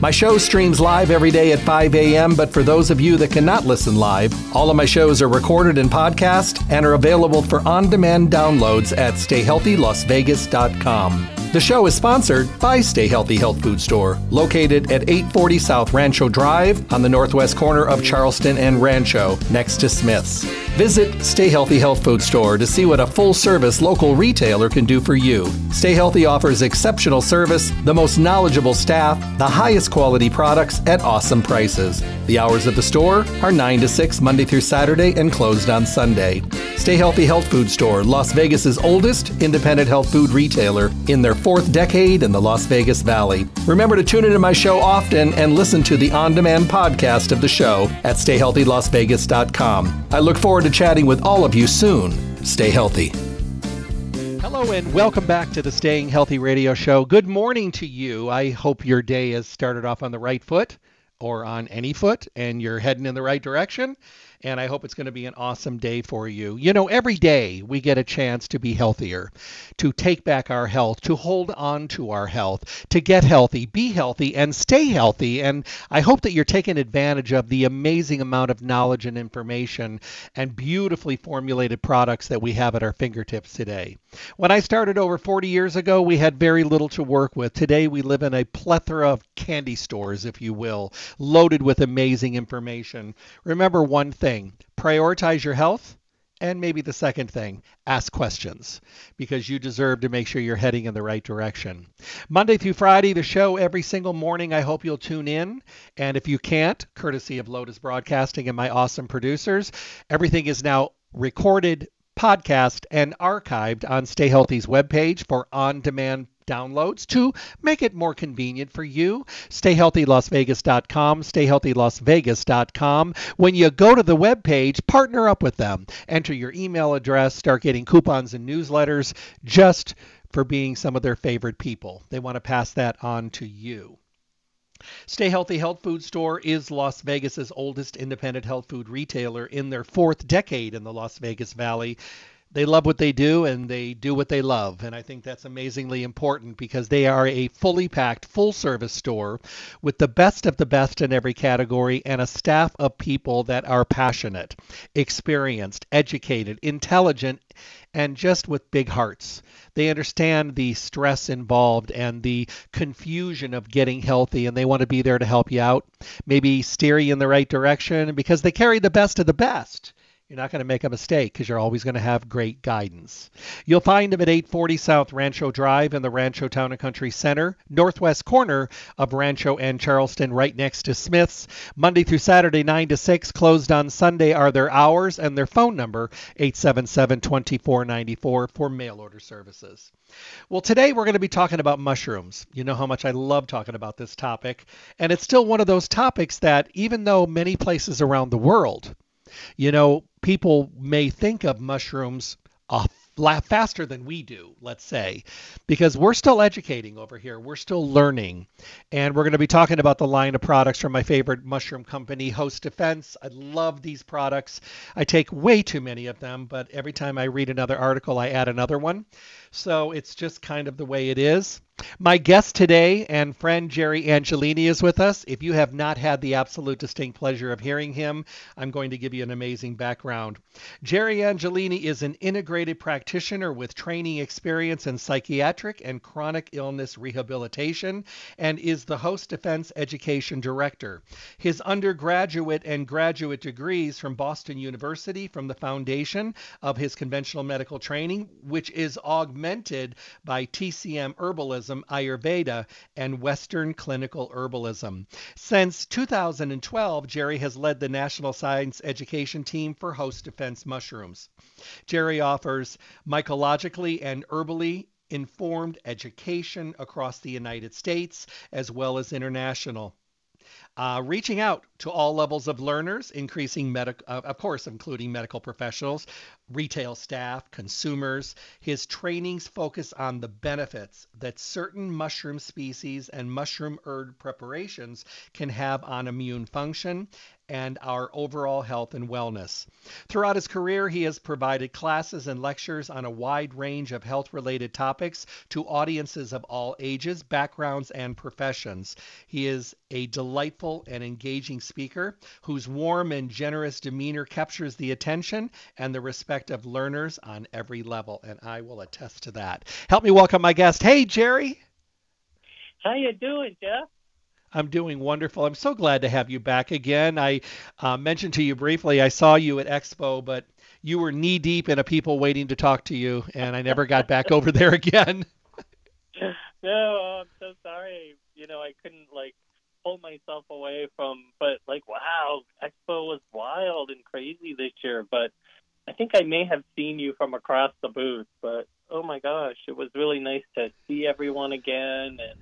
My show streams live every day at 5 a.m., but for those of you that cannot listen live, all of my shows are recorded in podcast and are available for on demand downloads at stayhealthylasvegas.com. The show is sponsored by Stay Healthy Health Food Store, located at 840 South Rancho Drive on the northwest corner of Charleston and Rancho, next to Smith's. Visit Stay Healthy Health Food Store to see what a full service local retailer can do for you. Stay Healthy offers exceptional service, the most knowledgeable staff, the highest quality products at awesome prices. The hours at the store are 9 to 6 Monday through Saturday and closed on Sunday. Stay Healthy Health Food Store, Las Vegas's oldest independent health food retailer in their fourth decade in the Las Vegas Valley. Remember to tune into my show often and listen to the on demand podcast of the show at stayhealthylasvegas.com. I look forward to chatting with all of you soon. Stay healthy. Hello and welcome back to the Staying Healthy Radio Show. Good morning to you. I hope your day has started off on the right foot or on any foot and you're heading in the right direction and I hope it's going to be an awesome day for you. You know, every day we get a chance to be healthier, to take back our health, to hold on to our health, to get healthy, be healthy, and stay healthy. And I hope that you're taking advantage of the amazing amount of knowledge and information and beautifully formulated products that we have at our fingertips today. When I started over 40 years ago, we had very little to work with. Today we live in a plethora of candy stores, if you will, loaded with amazing information. Remember one thing thing, prioritize your health. And maybe the second thing, ask questions because you deserve to make sure you're heading in the right direction. Monday through Friday, the show every single morning. I hope you'll tune in. And if you can't, courtesy of Lotus Broadcasting and my awesome producers, everything is now recorded, podcast, and archived on Stay Healthy's webpage for on demand downloads to make it more convenient for you. StayHealthyLasVegas.com, StayHealthyLasVegas.com. When you go to the web page, partner up with them. Enter your email address, start getting coupons and newsletters just for being some of their favorite people. They want to pass that on to you. Stay Healthy Health Food Store is Las Vegas's oldest independent health food retailer in their fourth decade in the Las Vegas Valley they love what they do and they do what they love. And I think that's amazingly important because they are a fully packed, full service store with the best of the best in every category and a staff of people that are passionate, experienced, educated, intelligent, and just with big hearts. They understand the stress involved and the confusion of getting healthy, and they want to be there to help you out, maybe steer you in the right direction because they carry the best of the best you're not going to make a mistake because you're always going to have great guidance. You'll find them at 840 South Rancho Drive in the Rancho Town and Country Center, northwest corner of Rancho and Charleston, right next to Smith's. Monday through Saturday, 9 to 6. Closed on Sunday are their hours and their phone number, 877 2494 for mail order services. Well, today we're going to be talking about mushrooms. You know how much I love talking about this topic. And it's still one of those topics that, even though many places around the world, you know, people may think of mushrooms a faster than we do, let's say, because we're still educating over here. We're still learning. And we're going to be talking about the line of products from my favorite mushroom company, Host Defense. I love these products. I take way too many of them, but every time I read another article, I add another one. So it's just kind of the way it is. My guest today and friend Jerry Angelini is with us. If you have not had the absolute distinct pleasure of hearing him, I'm going to give you an amazing background. Jerry Angelini is an integrated practitioner with training experience in psychiatric and chronic illness rehabilitation and is the Host Defense Education Director. His undergraduate and graduate degrees from Boston University from the foundation of his conventional medical training, which is augmented by TCM Herbalism herbalism, Ayurveda, and Western clinical herbalism. Since 2012, Jerry has led the National Science Education Team for Host Defense Mushrooms. Jerry offers mycologically and herbally informed education across the United States as well as international. Uh, reaching out to all levels of learners, increasing medical, uh, of course, including medical professionals, retail staff, consumers. His trainings focus on the benefits that certain mushroom species and mushroom herb preparations can have on immune function and our overall health and wellness. Throughout his career, he has provided classes and lectures on a wide range of health related topics to audiences of all ages, backgrounds, and professions. He is a delightful and engaging speaker whose warm and generous demeanor captures the attention and the respect of learners on every level, and I will attest to that. Help me welcome my guest. Hey, Jerry. How you doing, Jeff? I'm doing wonderful. I'm so glad to have you back again. I uh, mentioned to you briefly, I saw you at Expo, but you were knee deep in a people waiting to talk to you, and I never got back over there again. no, I'm so sorry. You know, I couldn't like pull myself away from, but like, wow, Expo was wild and crazy this year. But I think I may have seen you from across the booth. But oh my gosh, it was really nice to see everyone again and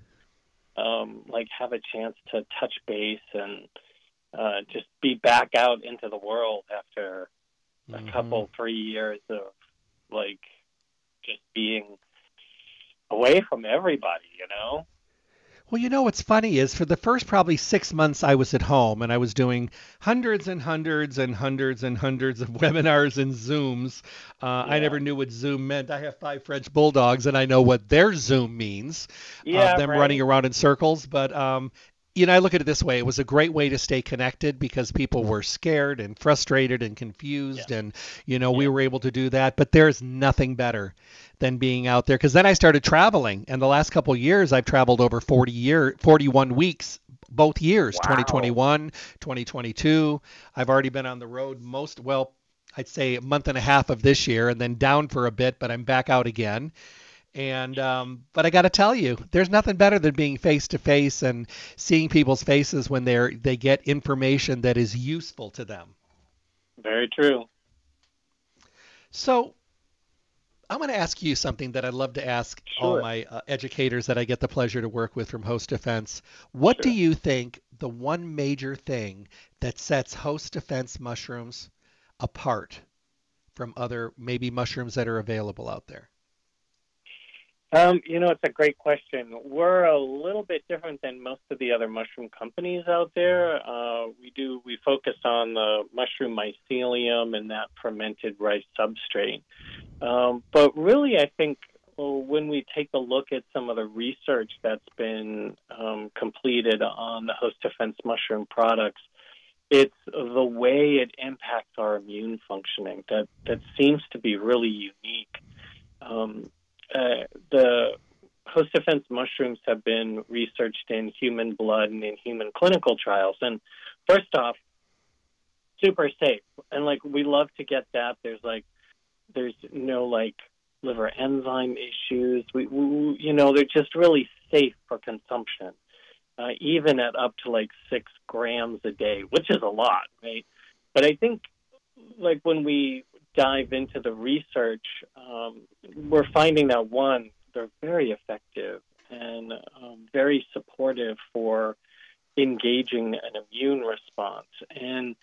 um, like have a chance to touch base and uh, just be back out into the world after mm-hmm. a couple three years of like just being away from everybody, you know. Well, you know what's funny is for the first probably six months I was at home and I was doing hundreds and hundreds and hundreds and hundreds of webinars and Zooms. Uh, yeah. I never knew what Zoom meant. I have five French bulldogs and I know what their Zoom means. Yeah, uh, them right. running around in circles. But um, you know, I look at it this way: it was a great way to stay connected because people were scared and frustrated and confused, yeah. and you know, yeah. we were able to do that. But there's nothing better than being out there because then I started traveling, and the last couple years I've traveled over 40 year, 41 weeks both years, wow. 2021, 2022. I've already been on the road most well, I'd say a month and a half of this year, and then down for a bit, but I'm back out again. And um, but I got to tell you, there's nothing better than being face to face and seeing people's faces when they're they get information that is useful to them. Very true. So I'm going to ask you something that I'd love to ask sure. all my uh, educators that I get the pleasure to work with from Host Defense. What sure. do you think the one major thing that sets Host Defense mushrooms apart from other maybe mushrooms that are available out there? Um, you know, it's a great question. We're a little bit different than most of the other mushroom companies out there. Uh, we do we focus on the mushroom mycelium and that fermented rice substrate. Um, but really, I think well, when we take a look at some of the research that's been um, completed on the host defense mushroom products, it's the way it impacts our immune functioning that, that seems to be really unique. Um, uh, the host defense mushrooms have been researched in human blood and in human clinical trials. And first off, super safe. And like we love to get that. There's like there's no like liver enzyme issues. We, we you know they're just really safe for consumption, uh, even at up to like six grams a day, which is a lot, right? But I think like when we dive into the research, um, we're finding that one, they're very effective and um, very supportive for engaging an immune response. And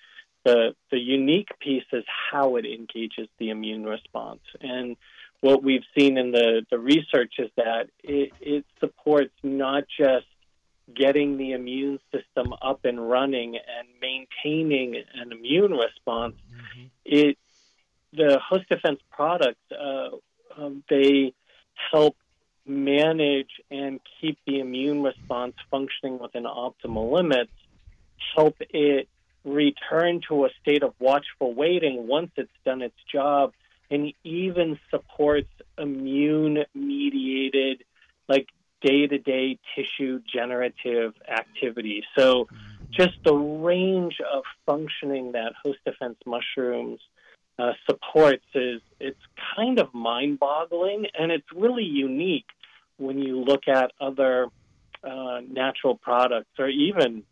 the the unique piece is how it engages the immune response. And what we've seen in the, the research is that it, it supports not just getting the immune system up and running and maintaining an immune response. Mm-hmm. It the host defense products, uh, um, they help manage and keep the immune response functioning within optimal limits, help it return to a state of watchful waiting once it's done its job, and even supports immune mediated, like day to day tissue generative activity. So, just the range of functioning that host defense mushrooms uh, supports is it's kind of mind-boggling, and it's really unique when you look at other uh, natural products or even,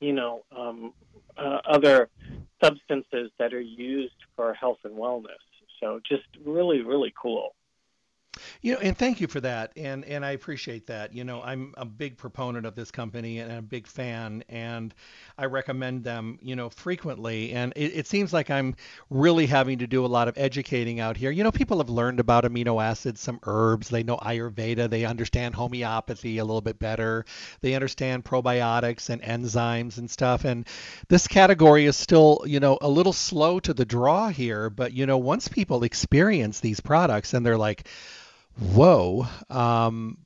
you know, um, uh, other substances that are used for health and wellness. So just really, really cool. You know, and thank you for that, and and I appreciate that. You know, I'm a big proponent of this company and a big fan, and I recommend them, you know, frequently. And it, it seems like I'm really having to do a lot of educating out here. You know, people have learned about amino acids, some herbs, they know Ayurveda, they understand homeopathy a little bit better, they understand probiotics and enzymes and stuff. And this category is still, you know, a little slow to the draw here. But you know, once people experience these products and they're like whoa, um,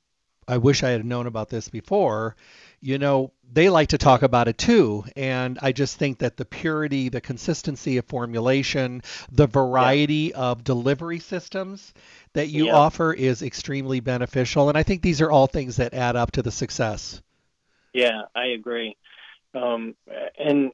I wish I had known about this before. You know, they like to talk about it too. And I just think that the purity, the consistency of formulation, the variety yeah. of delivery systems that you yeah. offer is extremely beneficial. And I think these are all things that add up to the success. Yeah, I agree. Um, and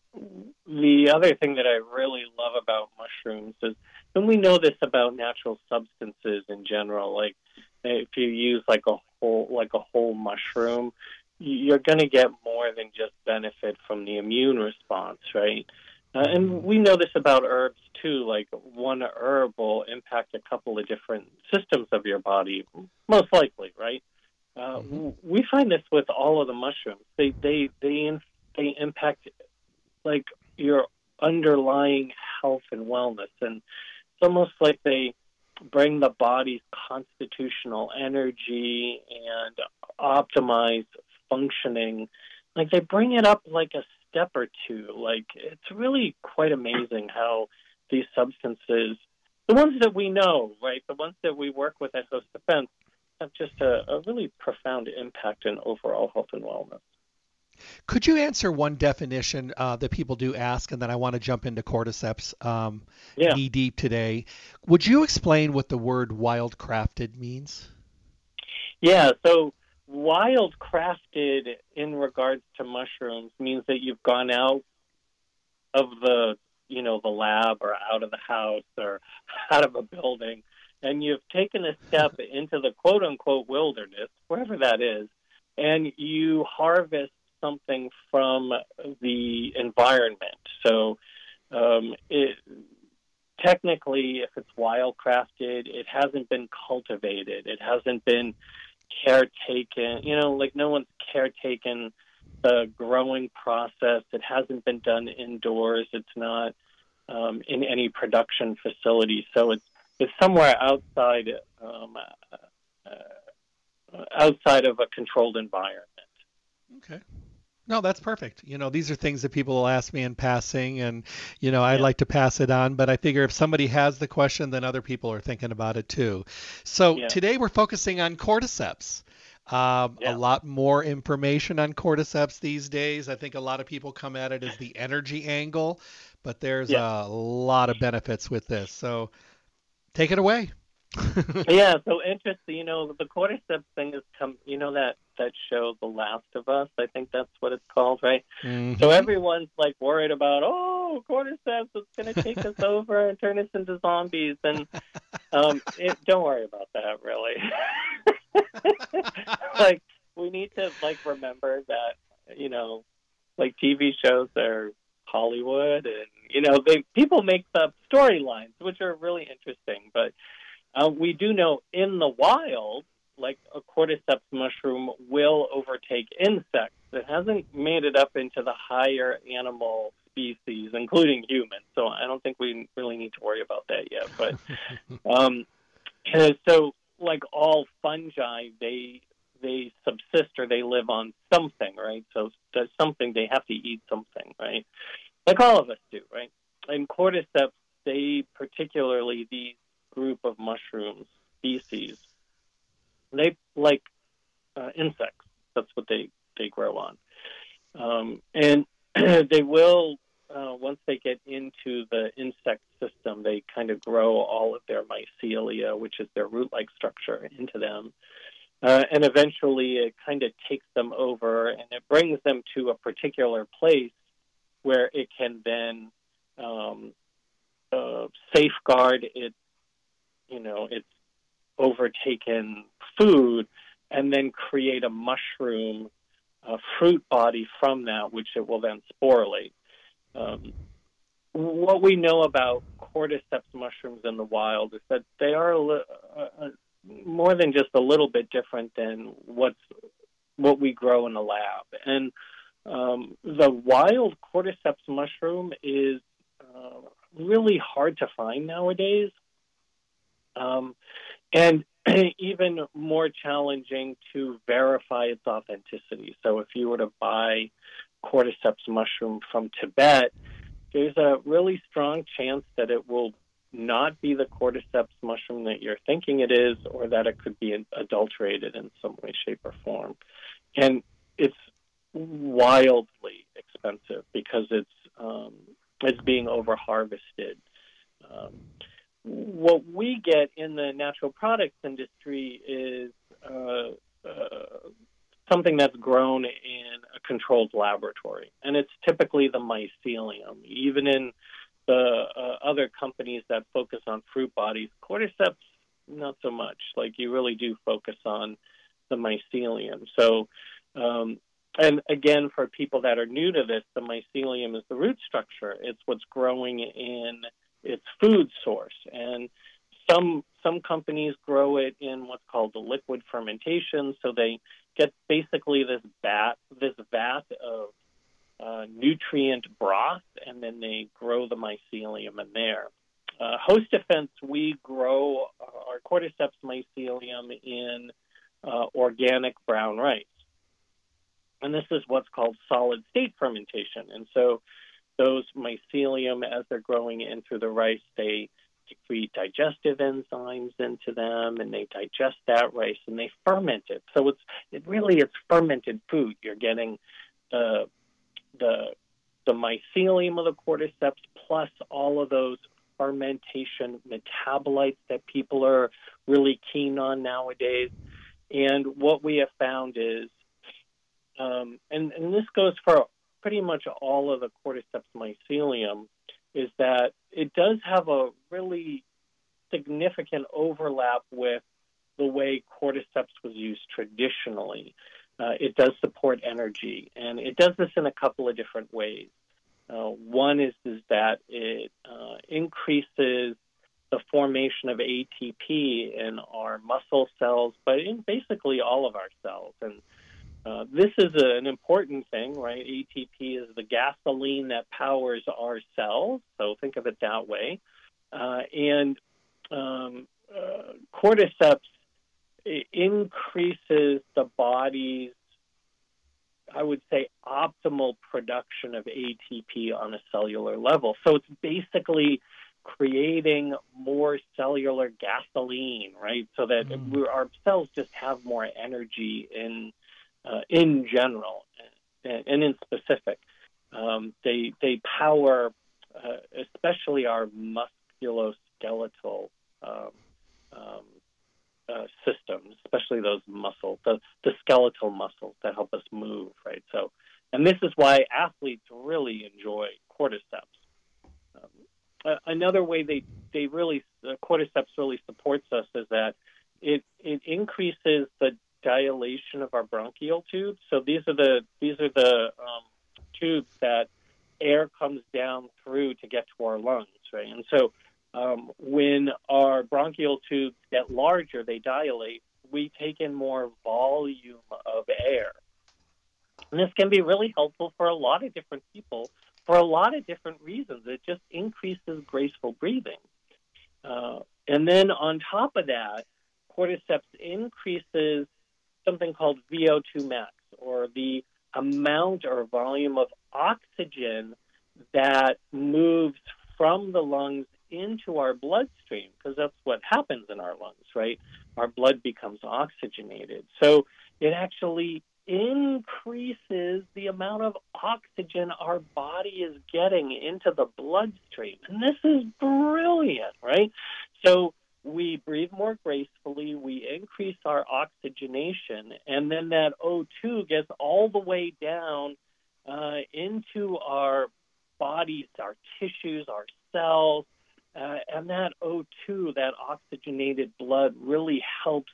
the other thing that I really love about mushrooms is, and we know this about natural substances in general, like if you use like a whole like a whole mushroom, you're going to get more than just benefit from the immune response, right? Uh, and we know this about herbs too. Like one herb will impact a couple of different systems of your body, most likely, right? Uh, mm-hmm. We find this with all of the mushrooms. They they they they impact like your underlying health and wellness, and it's almost like they bring the body's constitutional energy and optimize functioning. Like they bring it up like a step or two. Like it's really quite amazing how these substances, the ones that we know, right, the ones that we work with at Host Defense, have just a, a really profound impact in overall health and wellness. Could you answer one definition uh, that people do ask, and then I want to jump into cordyceps um, yeah. knee deep today. Would you explain what the word wildcrafted means? Yeah, so wildcrafted in regards to mushrooms means that you've gone out of the you know the lab or out of the house or out of a building and you've taken a step into the quote unquote wilderness wherever that is and you harvest something from the environment. So, um, it, technically, if it's wildcrafted, it hasn't been cultivated. It hasn't been caretaken. You know, like no one's caretaken the growing process. It hasn't been done indoors. It's not um, in any production facility. So it's it's somewhere outside um, uh, outside of a controlled environment. Okay. No, that's perfect. You know, these are things that people will ask me in passing, and you know, I'd yeah. like to pass it on. But I figure if somebody has the question, then other people are thinking about it too. So yeah. today we're focusing on cordyceps. Um, yeah. A lot more information on cordyceps these days. I think a lot of people come at it as the energy angle, but there's a lot of benefits with this. So take it away. yeah, so interesting. You know, the cordyceps thing is come. You know that that show, The Last of Us. I think that's what it's called, right? Mm-hmm. So everyone's like worried about, oh, cordyceps is going to take us over and turn us into zombies, and um, it, don't worry about that, really. like we need to like remember that you know, like TV shows are Hollywood, and you know, they people make the storylines, which are really interesting, but uh, we do know in the wild, like a cordyceps mushroom will overtake insects. It hasn't made it up into the higher animal species, including humans. So I don't think we really need to worry about that yet. But um, so, like all fungi, they they subsist or they live on something, right? So there's something they have to eat something, right? Like all of us do, right? And cordyceps, they particularly these group of mushrooms species. They like uh, insects. That's what they they grow on, um, and they will uh, once they get into the insect system, they kind of grow all of their mycelia, which is their root-like structure, into them. Uh, and eventually it kind of takes them over and it brings them to a particular place where it can then um, uh, safeguard its you know, it's overtaken food and then create a mushroom a fruit body from that, which it will then sporulate. Um, what we know about cordyceps mushrooms in the wild is that they are a, a, more than just a little bit different than what's what we grow in the lab. And um, the wild cordyceps mushroom is uh, really hard to find nowadays, um, and even more challenging to verify its authenticity. So, if you were to buy cordyceps mushroom from Tibet, there's a really strong chance that it will not be the cordyceps mushroom that you're thinking it is, or that it could be adulterated in some way, shape, or form. And it's wildly expensive because it's um, it's being over harvested. Um, what we get in the natural products industry is uh, uh, something that's grown in a controlled laboratory, and it's typically the mycelium. Even in the uh, other companies that focus on fruit bodies, cordyceps not so much. Like you really do focus on the mycelium. So, um, and again, for people that are new to this, the mycelium is the root structure. It's what's growing in its food source, and some some companies grow it in what's called the liquid fermentation. So they get basically this vat this vat of uh, nutrient broth, and then they grow the mycelium in there. Uh, host defense, we grow our cordyceps mycelium in uh, organic brown rice. And this is what's called solid state fermentation. And so those mycelium, as they're growing in through the rice, they secrete digestive enzymes into them and they digest that rice and they ferment it. So it's it really it's fermented food. You're getting the the the mycelium of the cordyceps plus all of those fermentation metabolites that people are really keen on nowadays. And what we have found is, um, and, and this goes for pretty much all of the cordyceps mycelium, is that it does have a really significant overlap with the way cordyceps was used traditionally. Uh, it does support energy, and it does this in a couple of different ways. Uh, one is is that it uh, increases the formation of ATP in our muscle cells, but in basically all of our cells. And uh, this is a, an important thing, right? ATP is the gasoline that powers our cells, so think of it that way. Uh, and um, uh, cordyceps increases the body's, I would say, optimal production of ATP on a cellular level. So it's basically creating more cellular gasoline, right? So that mm. our cells just have more energy in uh, in general and, and in specific. Um, they they power uh, especially our musculoskeletal um, um, uh, systems, especially those muscles, the, the skeletal muscles that help us move, right? So, and this is why athletes really enjoy cordyceps uh, another way they they really uh, cordyceps really supports us is that it it increases the dilation of our bronchial tubes. So these are the these are the um, tubes that air comes down through to get to our lungs, right? And so um, when our bronchial tubes get larger, they dilate. We take in more volume of air, and this can be really helpful for a lot of different people for a lot of different reasons. It just increases graceful breathing. Uh, and then on top of that, cordyceps increases something called VO2 max, or the amount or volume of oxygen that moves from the lungs into our bloodstream, because that's what happens in our lungs, right? Our blood becomes oxygenated. So it actually increases the amount of oxygen our body is getting into the bloodstream. And this is brilliant, right? So we breathe more gracefully, we increase our oxygenation, and then that O2 gets all the way down uh, into our bodies, our tissues, our cells. Uh, and that O2, that oxygenated blood, really helps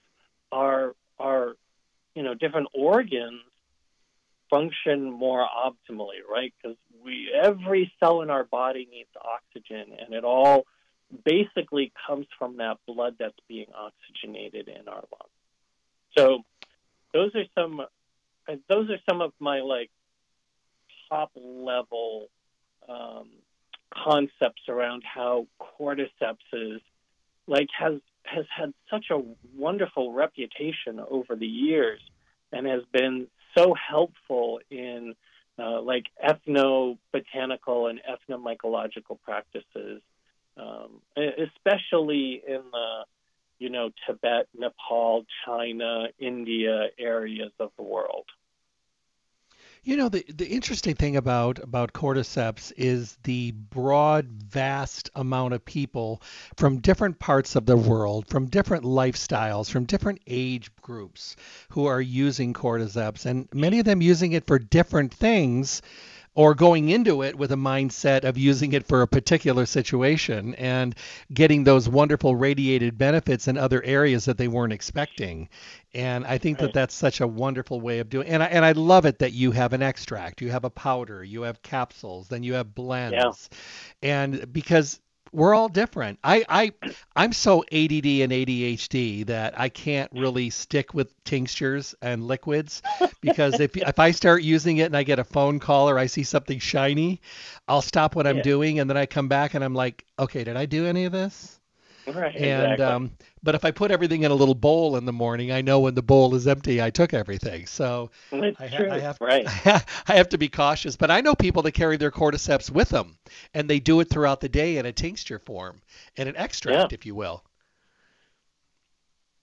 our our you know different organs function more optimally, right? Because we every cell in our body needs oxygen, and it all basically comes from that blood that's being oxygenated in our lungs. So those are some those are some of my like top level um, concepts around how cordyceps is like has has had such a wonderful reputation over the years and has been so helpful in uh, like ethnobotanical and ethnomycological practices, um, especially in the you know Tibet, Nepal, China, India areas of the world. You know, the, the interesting thing about, about cordyceps is the broad, vast amount of people from different parts of the world, from different lifestyles, from different age groups who are using cordyceps, and many of them using it for different things or going into it with a mindset of using it for a particular situation and getting those wonderful radiated benefits in other areas that they weren't expecting. And I think that that's such a wonderful way of doing. And I, and I love it that you have an extract, you have a powder, you have capsules, then you have blends. Yeah. And because we're all different. I, I I'm so ADD and ADHD that I can't really stick with tinctures and liquids because if if I start using it and I get a phone call or I see something shiny, I'll stop what I'm doing and then I come back and I'm like, okay, did I do any of this? Right. And exactly. um, but if I put everything in a little bowl in the morning, I know when the bowl is empty, I took everything. So I, ha- I, have right. I have to be cautious. But I know people that carry their cordyceps with them, and they do it throughout the day in a tincture form, in an extract, yeah. if you will.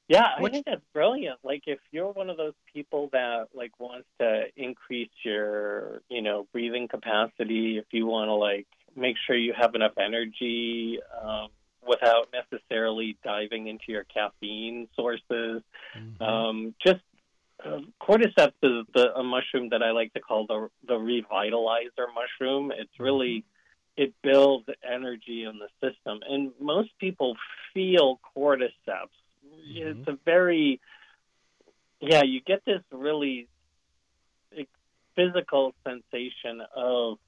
Yeah, I think that's brilliant. Like if you're one of those people that like wants to increase your, you know, breathing capacity, if you want to like make sure you have enough energy, um, without necessarily diving into your caffeine sources. Mm-hmm. Um, just uh, cordyceps is the, a mushroom that I like to call the the revitalizer mushroom. It's mm-hmm. really it builds energy in the system, and most people feel cordyceps. Mm-hmm. It's a very yeah, you get this really physical sensation of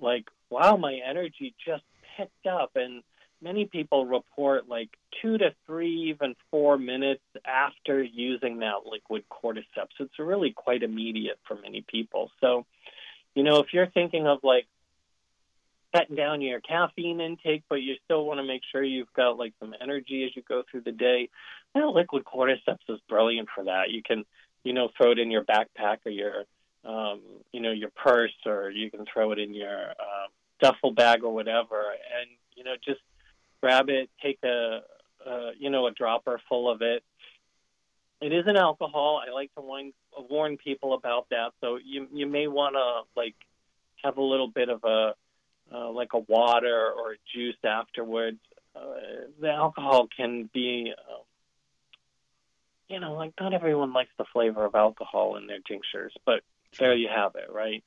like, wow, my energy just picked up and many people report like two to three, even four minutes after using that liquid cordyceps. It's really quite immediate for many people. So, you know, if you're thinking of like cutting down your caffeine intake, but you still want to make sure you've got like some energy as you go through the day, well, liquid cordyceps is brilliant for that. You can, you know, throw it in your backpack or your, um, you know, your purse, or you can throw it in your uh, duffel bag or whatever, and you know, just grab it, take a, a you know a dropper full of it. It is an alcohol. I like to warn, warn people about that. So you you may want to like have a little bit of a uh, like a water or a juice afterwards. Uh, the alcohol can be, uh, you know, like not everyone likes the flavor of alcohol in their tinctures, but there you have it, right?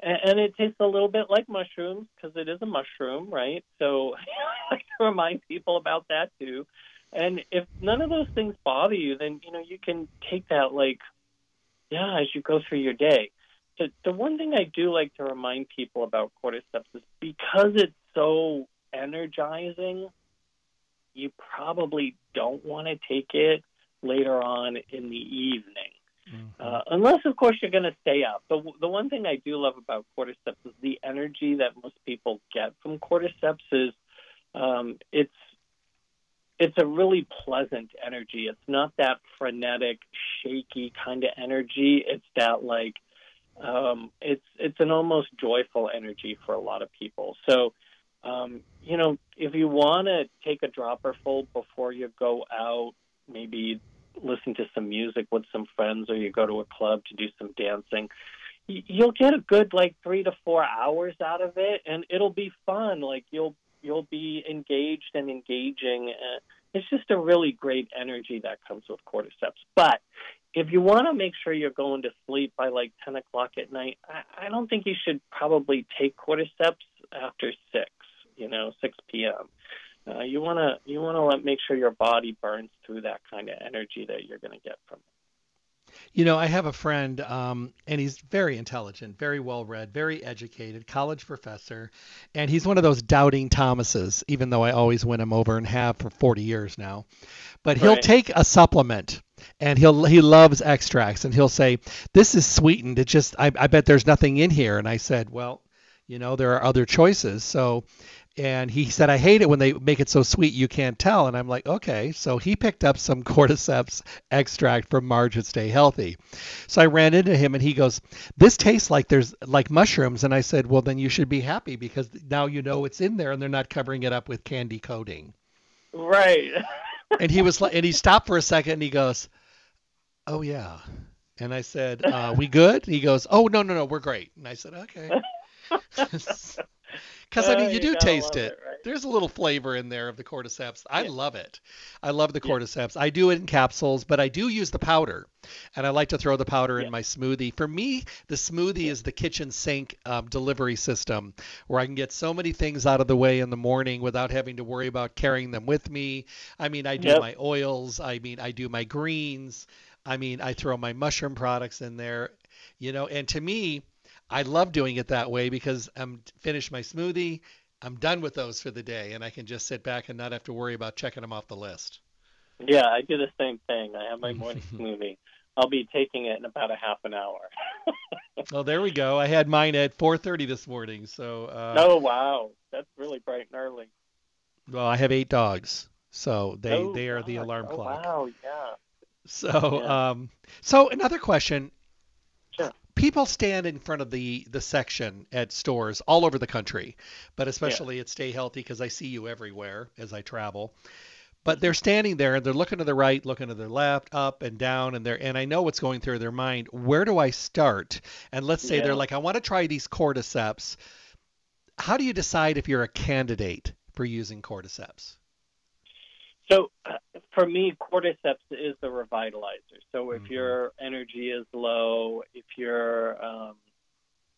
and, and it tastes a little bit like mushrooms because it is a mushroom, right? So to remind people about that too. And if none of those things bother you, then you know you can take that like, yeah, as you go through your day. The the one thing I do like to remind people about cordyceps is because it's so energizing, you probably don't want to take it later on in the evening Mm-hmm. Uh, unless, of course, you're going to stay up. The, the one thing I do love about cordyceps is the energy that most people get from cordyceps is um, it's it's a really pleasant energy. It's not that frenetic, shaky kind of energy. It's that like um, it's it's an almost joyful energy for a lot of people. So, um, you know, if you want to take a dropper full before you go out, maybe listen to some music with some friends or you go to a club to do some dancing you'll get a good like three to four hours out of it and it'll be fun like you'll you'll be engaged and engaging and it's just a really great energy that comes with cordyceps but if you want to make sure you're going to sleep by like 10 o'clock at night I, I don't think you should probably take cordyceps after 6 you know 6 p.m uh, you want to you want to make sure your body burns through that kind of energy that you're going to get from it. You know, I have a friend, um, and he's very intelligent, very well read, very educated, college professor, and he's one of those doubting Thomases, even though I always win him over and have for 40 years now. But he'll Right. take a supplement and he'll he loves extracts and he'll say, This is sweetened. It just I, I bet there's nothing in here. And I said, Well, you know, there are other choices. So and he said, I hate it when they make it so sweet you can't tell. And I'm like, okay. So he picked up some cordyceps extract from Marge at Stay Healthy. So I ran into him and he goes, This tastes like there's like mushrooms. And I said, Well, then you should be happy because now you know it's in there and they're not covering it up with candy coating. Right. And he was like, and he stopped for a second and he goes, Oh, yeah. And I said, uh, We good? He goes, Oh, no, no, no, we're great. And I said, Okay. Because I Oh, mean, you you do taste it. it, right? There's a little flavor in there of the cordyceps. I Yeah. love it. I love the Yeah. cordyceps. I do it in capsules, but I do use the powder, and I like to throw the powder Yeah. in my smoothie. For me, the smoothie is the kitchen sink um, delivery system, where I can get so many things out of the way in the morning without having to worry about carrying them with me. I mean, I do Yep. my oils. I mean, I do my greens. I mean, I throw my mushroom products in there. You know, and to me, I love doing it that way because I'm finished my smoothie. I'm done with those for the day, and I can just sit back and not have to worry about checking them off the list. Yeah, I do the same thing. I have my morning smoothie. I'll be taking it in about a half an hour. Well, there we go. I had mine at 4:30 this morning. So, uh, oh wow, that's really bright and early. well, I have eight dogs, so they oh, they are the alarm oh, clock. Wow, yeah. So, Yeah. um, so another question. People stand in front of the the section at stores all over the country, but especially at Stay Healthy because I see you everywhere as I travel. But they're standing there and they're looking to the right, looking to their left, up and down, and they're and I know what's going through their mind. Where do I start? And let's say Yeah. they're like, I want to try these cordyceps. How do you decide if you're a candidate for using cordyceps? So uh, for me, cordyceps is the revitalizer. So if Mhm. your energy is low, if your um,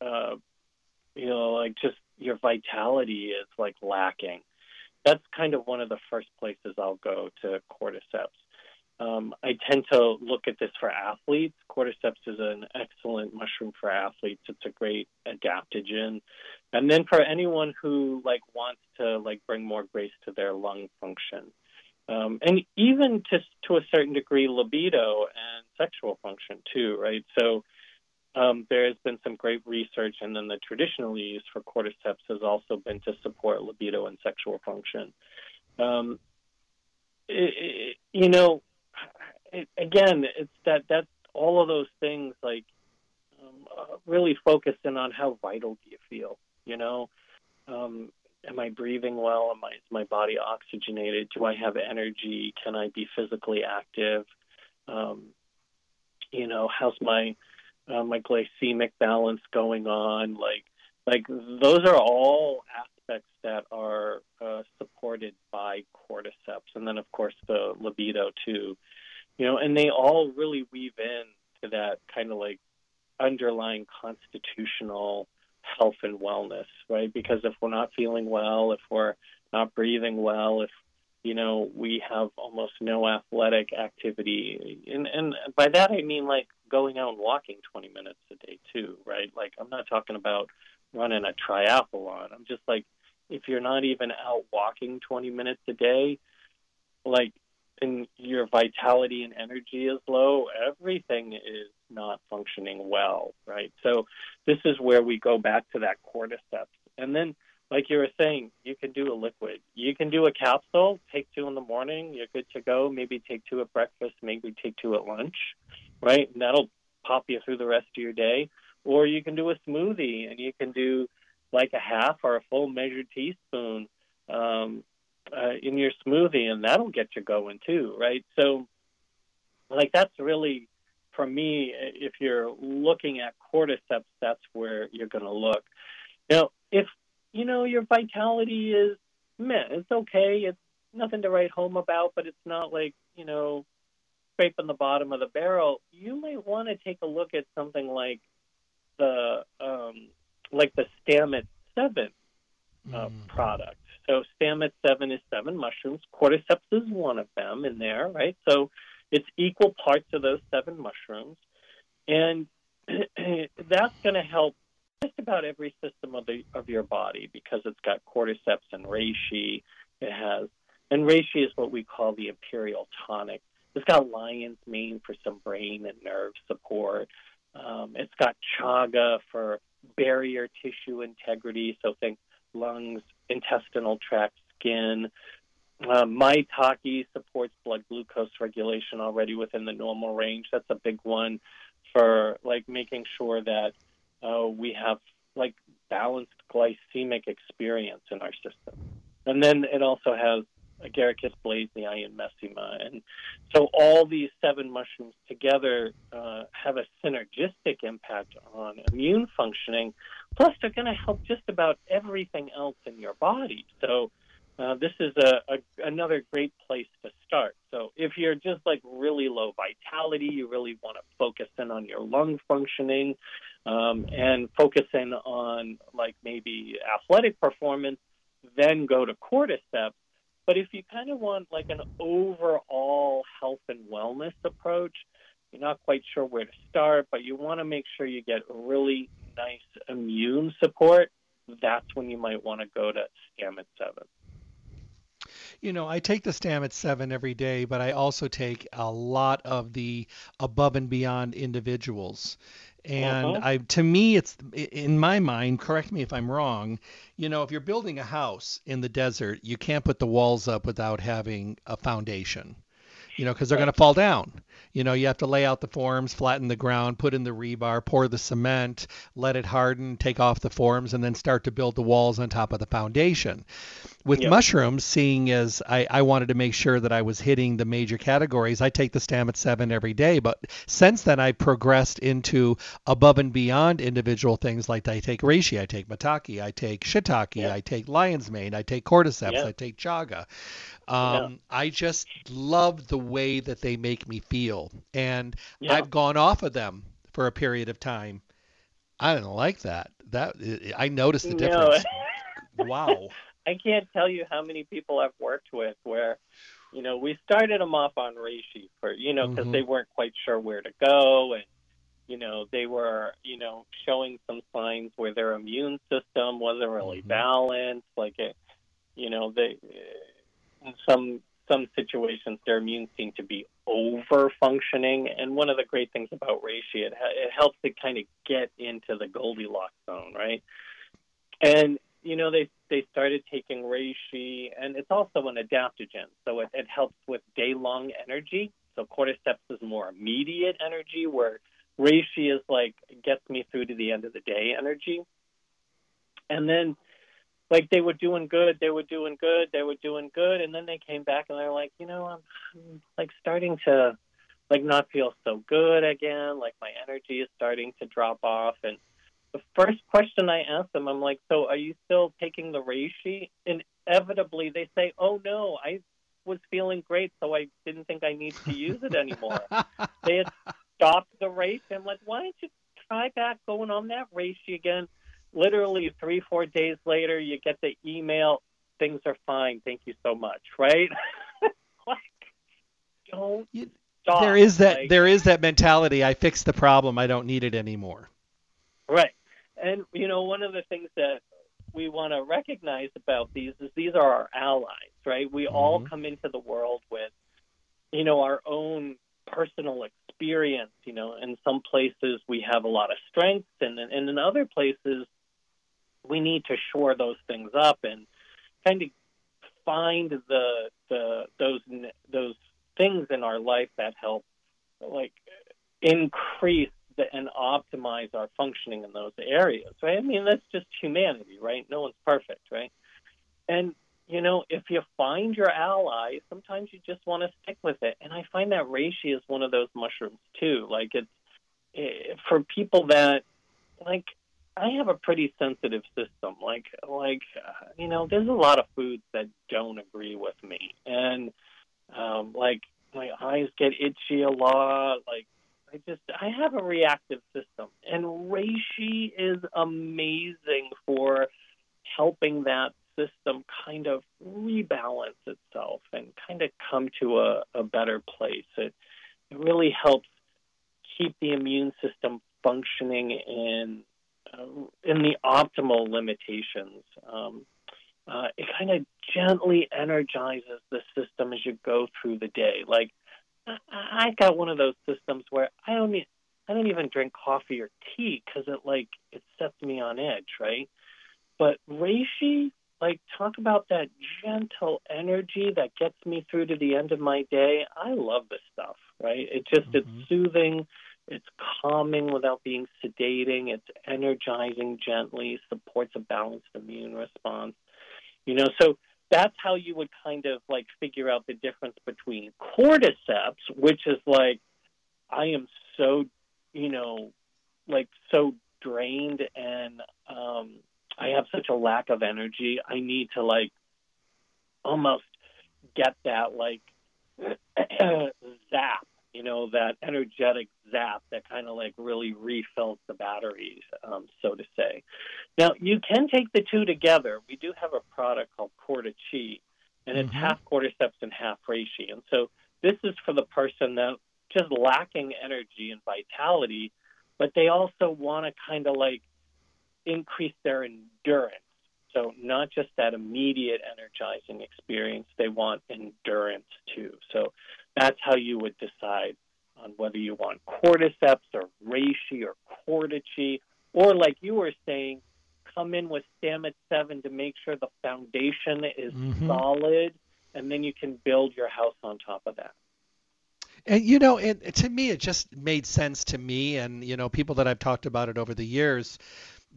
uh, you know, like just your vitality is like lacking, that's kind of one of the first places I'll go to cordyceps. Um, I tend to look at this for athletes. Cordyceps is an excellent mushroom for athletes. It's a great adaptogen. And then for anyone who like wants to like bring more grace to their lung function um, and even to to a certain degree, libido and sexual function too, right? So um, there has been some great research, and then the traditional use for cordyceps has also been to support libido and sexual function. Um, it, it, you know, it, again, it's that that's all of those things like um, uh, really focus in on how vital do you feel, you know. Um, am I breathing well? Am I is my body oxygenated? Do I have energy? Can I be physically active? Um, you know, how's my uh, my glycemic balance going on? Like like those are all aspects that are uh, supported by cordyceps, and then of course the libido too. You know, and they all really weave in to that kind of like underlying constitutional health and wellness, right? Because if we're not feeling well, if we're not breathing well, if you know we have almost no athletic activity, and and by that I mean like going out and walking 20 minutes a day too, right? Like I'm not talking about running a triathlon. I'm just like if you're not even out walking 20 minutes a day, like and your vitality and energy is low, everything is not functioning well, right? So this is where we go back to that cordyceps. And then, like you were saying, you can do a liquid. You can do a capsule, take two in the morning, you're good to go. Maybe take two at breakfast, maybe take two at lunch, right? And that'll pop you through the rest of your day. Or you can do a smoothie and you can do like a half or a full measured teaspoon um, uh, in your smoothie, and that'll get you going too, right? So, like that's really for me. If you're looking at cordyceps, that's where you're going to look. Now, if you know your vitality is meh, it's okay. It's nothing to write home about, but it's not like you know scraping the bottom of the barrel. You might want to take a look at something like the um, like the Stamets Seven uh, Mm. product. So Stamets 7 is seven mushrooms. Cordyceps is one of them in there, right? So it's equal parts of those seven mushrooms, and that's going to help just about every system of the of your body because it's got cordyceps and reishi. It has and reishi is what we call the imperial tonic. It's got lion's mane for some brain and nerve support. Um, it's got chaga for barrier tissue integrity, so think lungs, intestinal tract, skin. Uh, maitake supports blood glucose regulation already within the normal range. That's a big one for like making sure that uh, we have like balanced glycemic experience in our system. And then it also has Agaricus blazei and Mesima. And so all these seven mushrooms together uh, have a synergistic impact on immune functioning. Plus, they're going to help just about everything else in your body. So uh, this is a, a, another great place to start. So if you're just like really low vitality, you really want to focus in on your lung functioning um, and focus in on like maybe athletic performance, then go to cordyceps but if you kind of want like an overall health and wellness approach, you're not quite sure where to start, but you want to make sure you get really nice immune support, that's when you might want to go to Stamets 7. You know, I take the Stamets 7 every day, but I also take a lot of the above and beyond individuals. And uh-huh. I, to me, it's in my mind. Correct me if I'm wrong. You know, if you're building a house in the desert, you can't put the walls up without having a foundation. You know, because they're going to fall down. You know, you have to lay out the forms, flatten the ground, put in the rebar, pour the cement, let it harden, take off the forms, and then start to build the walls on top of the foundation. With yep. mushrooms, seeing as I, I wanted to make sure that I was hitting the major categories, I take the Stamets 7 every day. But since then, I progressed into above and beyond individual things like I take reishi, I take maitake, I take shiitake, yep. I take lion's mane, I take cordyceps, yep. I take chaga. Um, yeah. I just love the way that they make me feel, and yeah. I've gone off of them for a period of time. I didn't like that. That I noticed the difference. No. wow. I can't tell you how many people I've worked with where, you know, we started them off on reishi for, you know, because mm-hmm. they weren't quite sure where to go and you know they were you know showing some signs where their immune system wasn't really mm-hmm. balanced like it you know they in some some situations their immune seem to be over functioning and one of the great things about reishi it, it helps to kind of get into the goldilocks zone right? And you know they they started taking reishi and it's also an adaptogen. So it, it helps with day long energy. So cordyceps is more immediate energy where reishi is like gets me through to the end of the day energy. And then like they were doing good, they were doing good, they were doing good, and then they came back and they're like, you know, I'm, I'm like starting to like not feel so good again. Like my energy is starting to drop off, and the first question I ask them, I'm like, so are you still taking the reishi? Inevitably, they say, oh no, I was feeling great, so I didn't think I need to use it anymore. they had stopped the reishi. I'm like, why don't you try back going on that reishi again? Literally three, four days later, you get the email, things are fine. Thank you so much. Right? like, don't you, stop. There is that. Like, there is that mentality. I fixed the problem. I don't need it anymore. Right. And you know, one of the things that we want to recognize about these is these are our allies, right? We mm-hmm. all come into the world with, you know, our own personal experience. You know, in some places we have a lot of strengths, and, and in other places we need to shore those things up and kind of find the the those those things in our life that help like increase the, and optimize our functioning in those areas right? I mean that's just humanity right? No one's perfect right? And you know if you find your ally sometimes you just want to stick with it. And i find that reishi is one of those mushrooms too. Like it's it, eh, for people that like I have a pretty sensitive system. Like, like uh, you know, there's a lot of foods that don't agree with me, and um, like my eyes get itchy a lot. Like, I just I have a reactive system, and reishi is amazing for helping that system kind of rebalance itself and kind of come to a, a better place. It it really helps keep the immune system functioning in in the optimal limitations. Um, uh, it kind of gently energizes the system as you go through the day. Like I, I got one of those systems where I don't need, I don't even drink coffee or tea because it like it sets me on edge, right? But reishi, like talk about that gentle energy that gets me through to the end of my day. I love this stuff, right? It just mm-hmm. it's soothing, it's calming without being sedating, it's energizing gently, supports a balanced immune response. You know, so that's how you would kind of like figure out the difference between cordyceps, which is like I am so, you know, like so drained and um I have such a lack of energy. I need to like almost get that like zap, you know, that energetic zap that kind of like really refills the batteries, um, so to say. Now, you can take the two together. We do have a product called Corda Chi, and it's mm-hmm. half cordyceps and half reishi. And so this is for the person that just lacking energy and vitality, but they also want to kind of like increase their endurance. So not just that immediate energizing experience, they want endurance too. So that's how you would decide on whether you want cordyceps or reishi or cordyceps, or like you were saying, come in with Stamets 7 to make sure the foundation is mm-hmm. solid, and then you can build your house on top of that. And you know, it, to me, it just made sense to me, and you know, people that I've talked about it over the years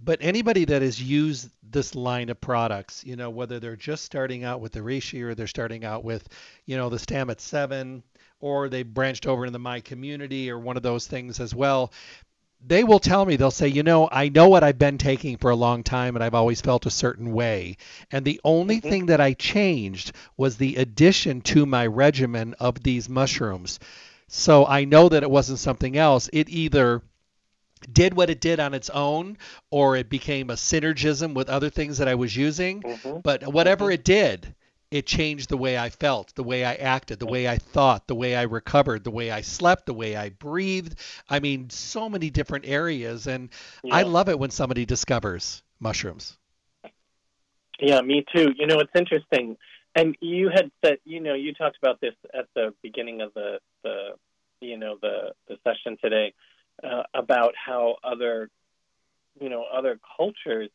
but anybody that has used this line of products, you know, whether they're just starting out with the reishi or they're starting out with, you know, the Stamets 7 or they branched over into the MyCommunity or one of those things as well, they will tell me, they'll say, you know, I know what I've been taking for a long time and I've always felt a certain way. And the only mm-hmm. thing that I changed was the addition to my regimen of these mushrooms. So I know that it wasn't something else. It either did what it did on its own or it became a synergism with other things that I was using. Mm-hmm. But whatever mm-hmm. it did, it changed the way I felt, the way I acted, the way I thought, the way I recovered, the way I slept, the way I breathed. I mean, so many different areas. And yeah. I love it when somebody discovers mushrooms. Yeah, me too. You know, it's interesting. And you had said, you know, you talked about this at the beginning of the, the you know, the, the session today uh, about how other, you know, other cultures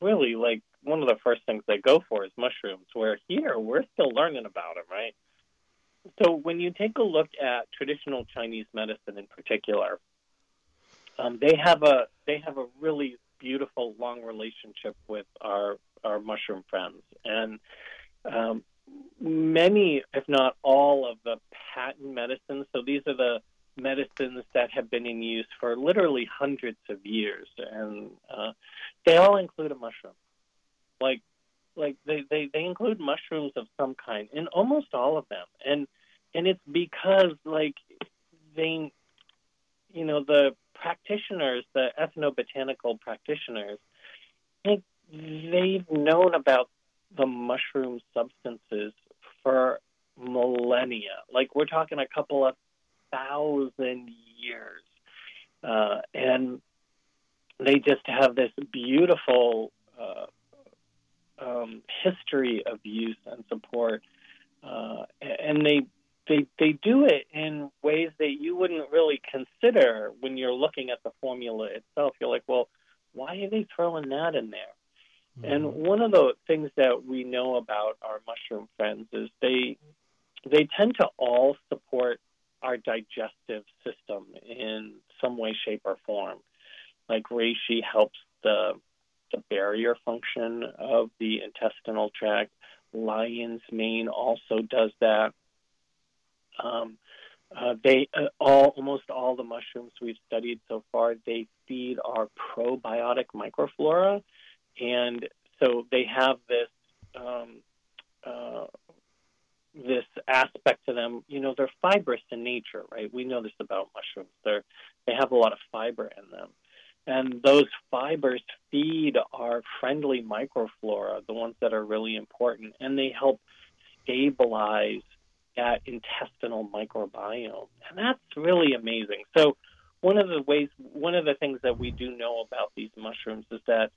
really like one of the first things they go for is mushrooms. Where here we're still learning about them, right? So when you take a look at traditional Chinese medicine in particular, um, they have a they have a really beautiful long relationship with our our mushroom friends and um, many, if not all, of the patent medicines. So these are the medicines that have been in use for literally hundreds of years, and uh, they all include a mushroom. Like, like they, they, they include mushrooms of some kind in almost all of them, and and it's because like they, you know, the practitioners, the ethnobotanical practitioners, think they've known about the mushroom substances for millennia. Like we're talking a couple of thousand years. Uh, and they just have this beautiful uh, um, history of use and support. Uh, and they, they, they do it in ways that you wouldn't really consider when you're looking at the formula itself. You're like, well, why are they throwing that in there? Mm-hmm. And one of the things that we know about our mushroom friends is they they tend to all support our digestive system in some way, shape, or form. Like reishi helps the the barrier function of the intestinal tract. Lion's mane also does that. Um, uh, they uh, all almost all the mushrooms we've studied so far they feed our probiotic microflora, and so they have this um, uh, this aspect to them. You know, they're fibrous in nature, right? We know this about mushrooms. They're they have a lot of fiber in them. And those fibers feed our friendly microflora, the ones that are really important, and they help stabilize that intestinal microbiome. And that's really amazing. So, one of the ways, one of the things that we do know about these mushrooms is that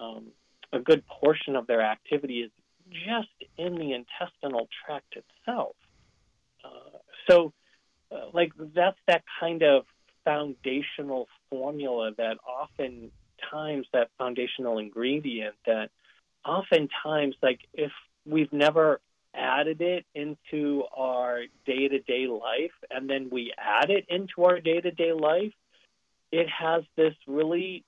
um, a good portion of their activity is just in the intestinal tract itself. Uh, so, uh, like, that's that kind of foundational formula that oftentimes, that foundational ingredient that oftentimes, like, if we've never added it into our day to day life and then we add it into our day to day life, it has this really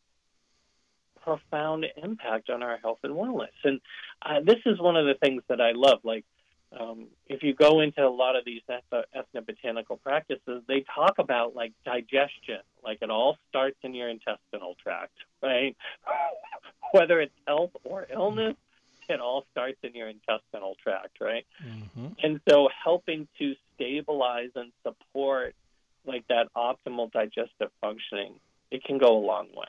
profound impact on our health and wellness. And uh, this is one of the things that I love. Like, um, if you go into a lot of these ethnobotanical practices, they talk about like digestion, like it all starts in your intestinal tract, right? Whether it's health or illness, it all starts in your intestinal tract, right? Mm-hmm. And so helping to stabilize and support like that optimal digestive functioning, it can go a long way.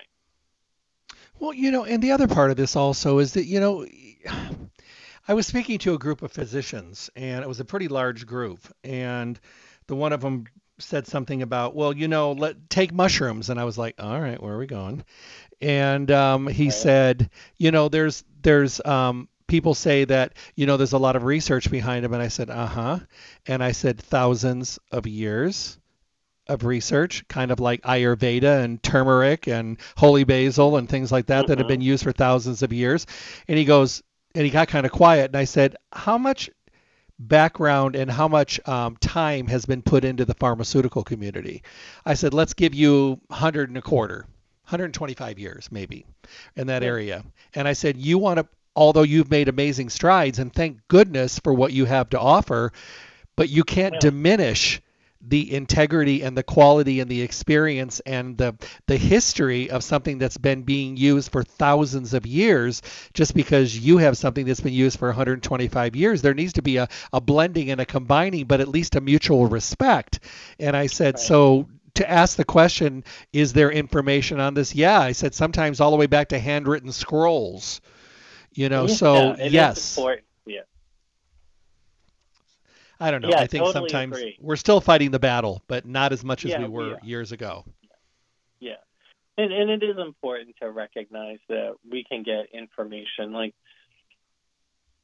Well, you know, and the other part of this also is that, you know, I was speaking to a group of physicians and it was a pretty large group and the one of them said something about, well, you know, let take mushrooms and I was like, all right, where are we going? and um, he said, you know, there's there's um, people say that you know there's a lot of research behind them, and I said, uh huh, and I said thousands of years of research, kind of like Ayurveda and turmeric and holy basil and things like that mm-hmm. that have been mm-hmm. used for thousands of years. And he goes, and he got kind of quiet, and I said, how much background and how much um, time has been put into the pharmaceutical community? I said, let's give you 100 and a quarter 125 years maybe in that yeah. area. And I said, you want to, although you've made amazing strides, and thank goodness for what you have to offer, but you can't yeah. diminish the integrity and the quality and the experience and the the history of something that's been being used for thousands of years just because you have something that's been used for 125 years there needs to be a, a blending and a combining but at least a mutual respect and i said right. so to ask the question, is there information on this? Yeah, I said sometimes all the way back to handwritten scrolls. You know, yeah, so yes. Yeah. I don't know. Yeah, I think totally sometimes agree. we're still fighting the battle, but not as much as yeah, we were we years ago. Yeah. And, and it is important to recognize that we can get information like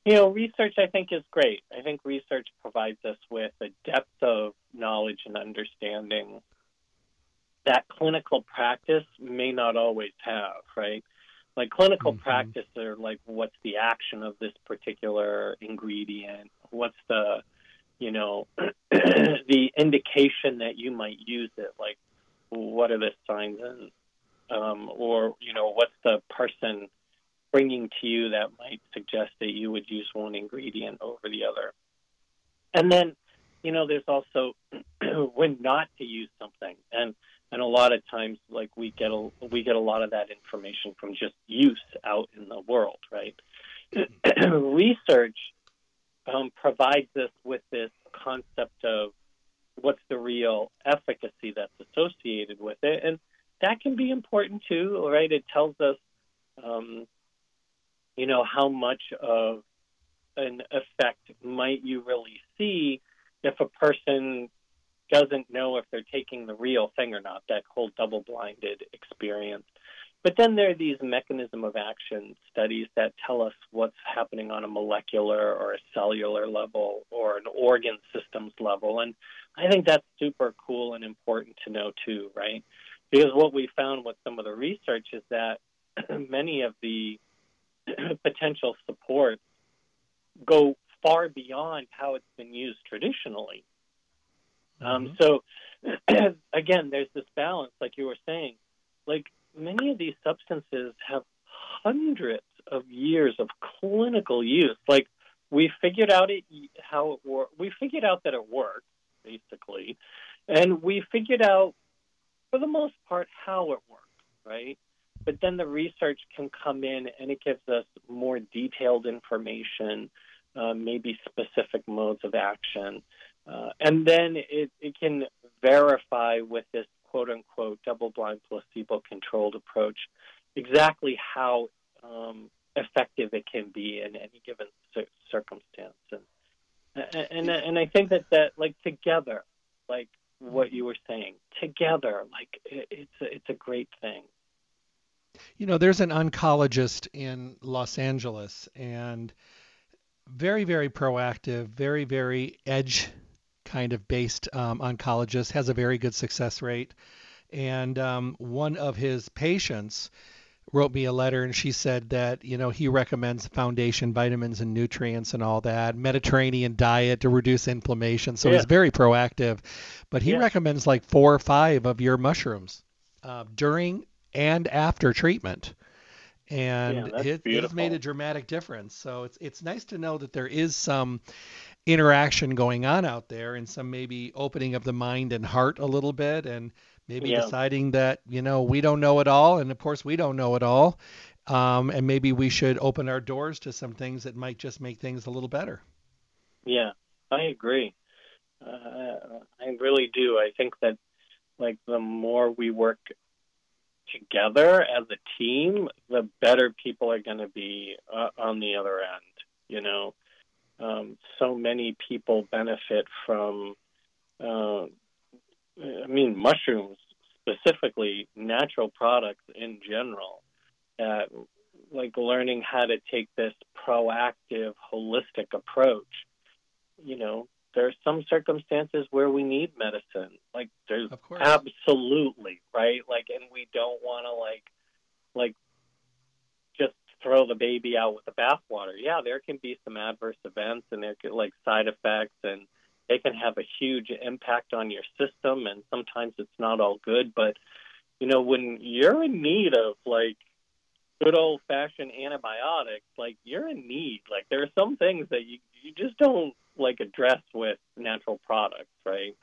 you know, research I think is great. I think research provides us with a depth of knowledge and understanding that clinical practice may not always have, right? Like clinical mm-hmm. practice are like what's the action of this particular ingredient? What's the, you know, the indication that you might use it? Like what are the signs and, um, or, you know, what's the person bringing to you that might suggest that you would use one ingredient over the other? And then, you know, there's also when not to use something. And and a lot of times like we get a we get a lot of that information from just use out in the world right research um, provides us with this concept of what's the real efficacy that's associated with it and that can be important too right it tells us um, you know how much of an effect might you really see if a person doesn't know if they're taking the real thing or not, that whole double blinded experience. But then there are these mechanism of action studies that tell us what's happening on a molecular or a cellular level or an organ systems level. And I think that's super cool and important to know too, right? Because what we found with some of the research is that many of the potential supports go far beyond how it's been used traditionally. Um, mm-hmm. so again, there's this balance, like you were saying. Like many of these substances have hundreds of years of clinical use. Like we figured out it how it. We figured out that it works basically, and we figured out for the most part how it works, right? But then the research can come in and it gives us more detailed information, uh, maybe specific modes of action. Uh, and then it, it can verify with this quote unquote double blind placebo controlled approach exactly how um, effective it can be in any given circumstance. And and and, and I think that that like together, like what you were saying, together, like it, it's a, it's a great thing. You know, there's an oncologist in Los Angeles, and very, very proactive, very, very edge kind of based um, oncologist, has a very good success rate. And um, one of his patients wrote me a letter and she said that you know he recommends foundation vitamins and nutrients and all that mediterranean diet to reduce inflammation so yeah. he's very proactive but he yeah. recommends like four or five of your mushrooms uh, during and after treatment and yeah, it, it's made a dramatic difference so it's it's nice to know that there is some interaction going on out there and some maybe opening of the mind and heart a little bit and maybe yeah. deciding that you know we don't know it all and of course we don't know it all um, and maybe we should open our doors to some things that might just make things a little better. Yeah i agree. Uh, i really do. I think that like the more we work together as a team the better people are going to be uh, on the other end you know? Um, so many people benefit from uh, I mean, mushrooms specifically, natural products in general, uh, like learning how to take this proactive, holistic approach. You know, there are some circumstances where we need medicine. Like there's absolutely right. Like, and we don't want to like, like, throw the baby out with the bathwater. Yeah, there can be some adverse events and there can like side effects and they can have a huge impact on your system and sometimes it's not all good but you know when you're in need of like good old fashioned antibiotics like you're in need like there are some things that you you just don't like address with natural products right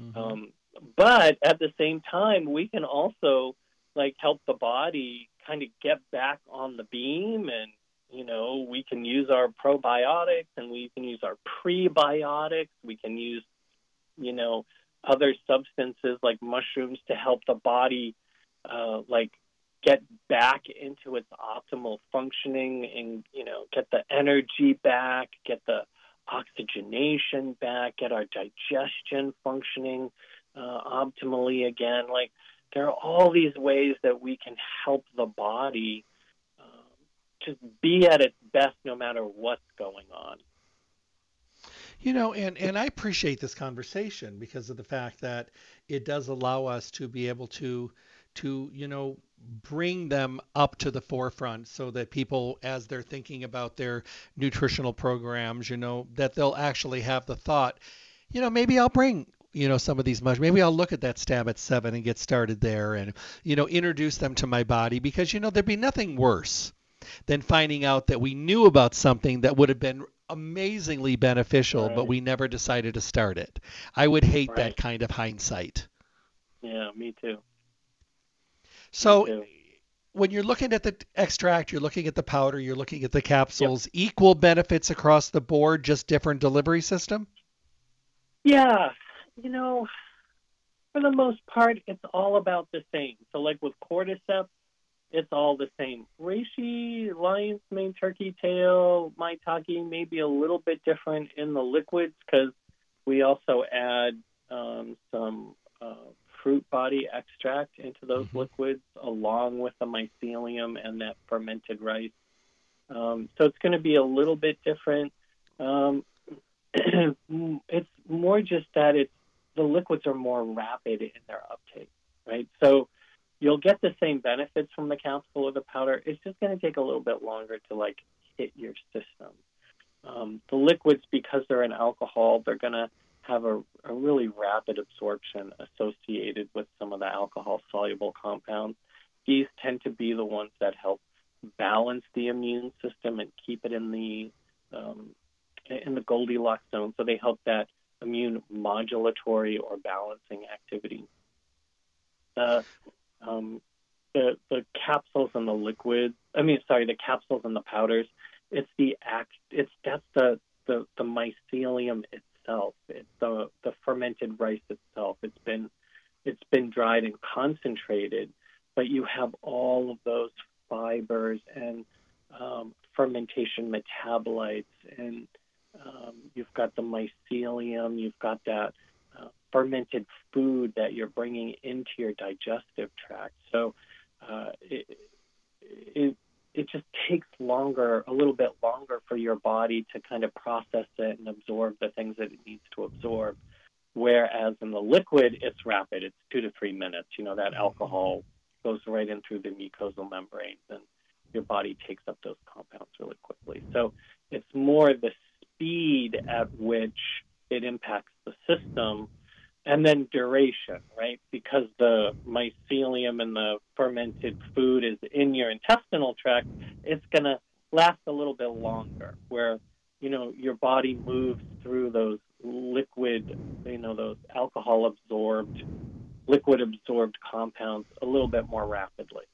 mm-hmm. um but at the same time we can also like help the body kind of get back on the beam and you know, we can use our probiotics and we can use our prebiotics. We can use, you know, other substances like mushrooms to help the body, uh, like, get back into its optimal functioning and, you know, get the energy back, get the oxygenation back, get our digestion functioning uh, optimally again. Like, there are all these ways that we can help the body um, just be at its best no matter what's going on. You know, and, and I appreciate this conversation because of the fact that it does allow us to be able to to, you know, bring them up to the forefront so that people as they're thinking about their nutritional programs, you know, that they'll actually have the thought, you know, maybe I'll bring you know some of these mushrooms maybe i'll look at that Stamets seven and get started there and you know introduce them to my body because you know there'd be nothing worse than finding out that we knew about something that would have been amazingly beneficial, right. but we never decided to start it. I would hate right. that kind of hindsight. Yeah, me too. So me too. when you're looking at the extract, you're looking at the powder, you're looking at the capsules, yep. equal benefits across the board, just different delivery system? Yeah, you know, for the most part, it's all about the same. So, like with cordyceps, it's all the same. Reishi, lion's mane, turkey tail, maitake may be a little bit different in the liquids because we also add um, some uh, fruit body extract into those mm-hmm. liquids along with the mycelium and that fermented rice. Um, so it's going to be a little bit different. Um, it's more just that it's the liquids are more rapid in their uptake, right? So you'll get the same benefits from the capsule or the powder. It's just going to take a little bit longer to like hit your system. Um, the liquids, because they're an alcohol, they're going to have a, a really rapid absorption associated with some of the alcohol soluble compounds. These tend to be the ones that help balance the immune system and keep it in the um, in the Goldilocks zone. So they help that immune modulatory or balancing activity. Uh, um, the the capsules and the liquids. I mean, sorry, the capsules and the powders. It's the act. It's that's the the the mycelium itself. It's the the fermented rice itself. It's been it's been dried and concentrated, but you have all of those fibers and um, fermentation metabolites and um, you've got the mycelium, you've got that uh, fermented food that you're bringing into your digestive tract. So uh, it, it it just takes longer, a little bit longer for your body to kind of process it and absorb the things that it needs to absorb. Whereas in the liquid, it's rapid. It's two to three minutes. You know, that alcohol goes right in through the mucosal membranes and your body takes up those compounds really quickly. So it's more the speed at which it impacts the system and then duration, right? Because the mycelium and the fermented food is in your intestinal tract, it's going to last a little bit longer where you know your body moves through those liquid, you know, those alcohol absorbed liquid absorbed compounds a little bit more rapidly.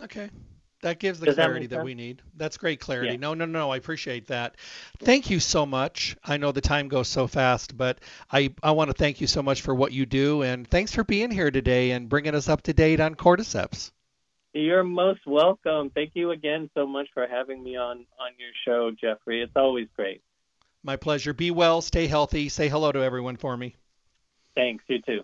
Okay. That gives the Does clarity that, that, we need. That's great clarity. Yeah. No, no, no. I appreciate that. Thank you so much. I know the time goes so fast, but I, I want to thank you so much for what you do. And thanks for being here today and bringing us up to date on cordyceps. You're most welcome. Thank you again so much for having me on, on your show, Jeffrey. It's always great. My pleasure. Be well, stay healthy. Say hello to everyone for me. Thanks. You too.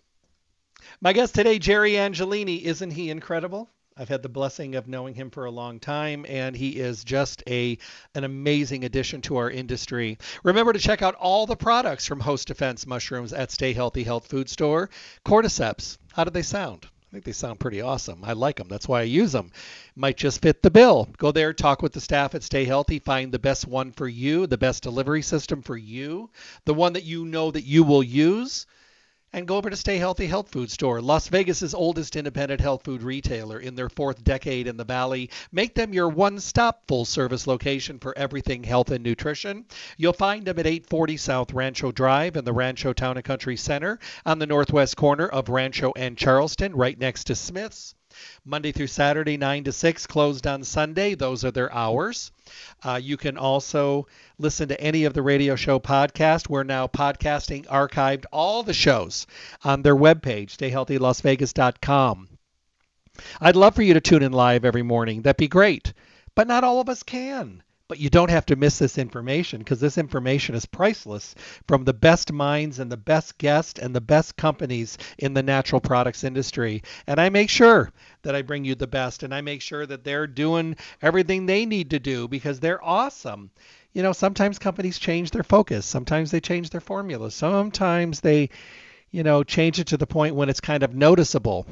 My guest today, Jerry Angelini. Isn't he incredible? I've had the blessing of knowing him for a long time, and he is just a an amazing addition to our industry. Remember to check out all the products from Host Defense Mushrooms at Stay Healthy Health Food Store. Cordyceps, how do they sound? I think they sound pretty awesome. I like them. That's why I use them. Might just fit the bill. Go there, talk with the staff at Stay Healthy, find the best one for you, the best delivery system for you, the one that you know that you will use and go over to Stay Healthy Health Food Store, Las Vegas's oldest independent health food retailer in their fourth decade in the valley. Make them your one-stop full-service location for everything health and nutrition. You'll find them at 840 South Rancho Drive in the Rancho Town and Country Center on the northwest corner of Rancho and Charleston, right next to Smith's. Monday through Saturday, 9 to 6, closed on Sunday. Those are their hours. Uh, you can also listen to any of the radio show podcast. We're now podcasting, archived all the shows on their webpage, stayhealthylasvegas.com. I'd love for you to tune in live every morning. That'd be great. But not all of us can. But you don't have to miss this information because this information is priceless from the best minds and the best guests and the best companies in the natural products industry. And I make sure that I bring you the best and I make sure that they're doing everything they need to do because they're awesome. You know, sometimes companies change their focus, sometimes they change their formula, sometimes they, you know, change it to the point when it's kind of noticeable.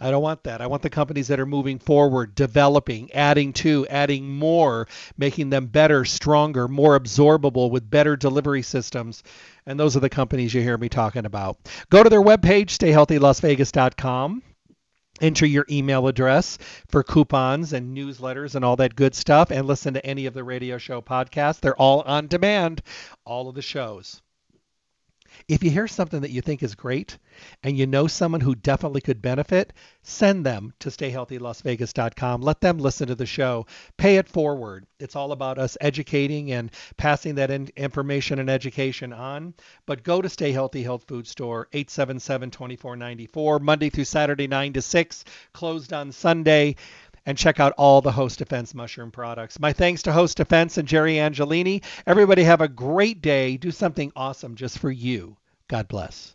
I don't want that. I want the companies that are moving forward, developing, adding to, adding more, making them better, stronger, more absorbable with better delivery systems. And those are the companies you hear me talking about. Go to their webpage, stayhealthylasvegas.com. Enter your email address for coupons and newsletters and all that good stuff, and listen to any of the radio show podcasts. They're all on demand, all of the shows. If you hear something that you think is great and you know someone who definitely could benefit, send them to stayhealthylasvegas.com. Let them listen to the show. Pay it forward. It's all about us educating and passing that in- information and education on. But go to Stay Healthy Health Food Store, 877-2494, Monday through Saturday, 9 to 6, closed on Sunday and check out all the Host Defense mushroom products. My thanks to Host Defense and Jerry Angelini. Everybody have a great day. Do something awesome just for you. God bless.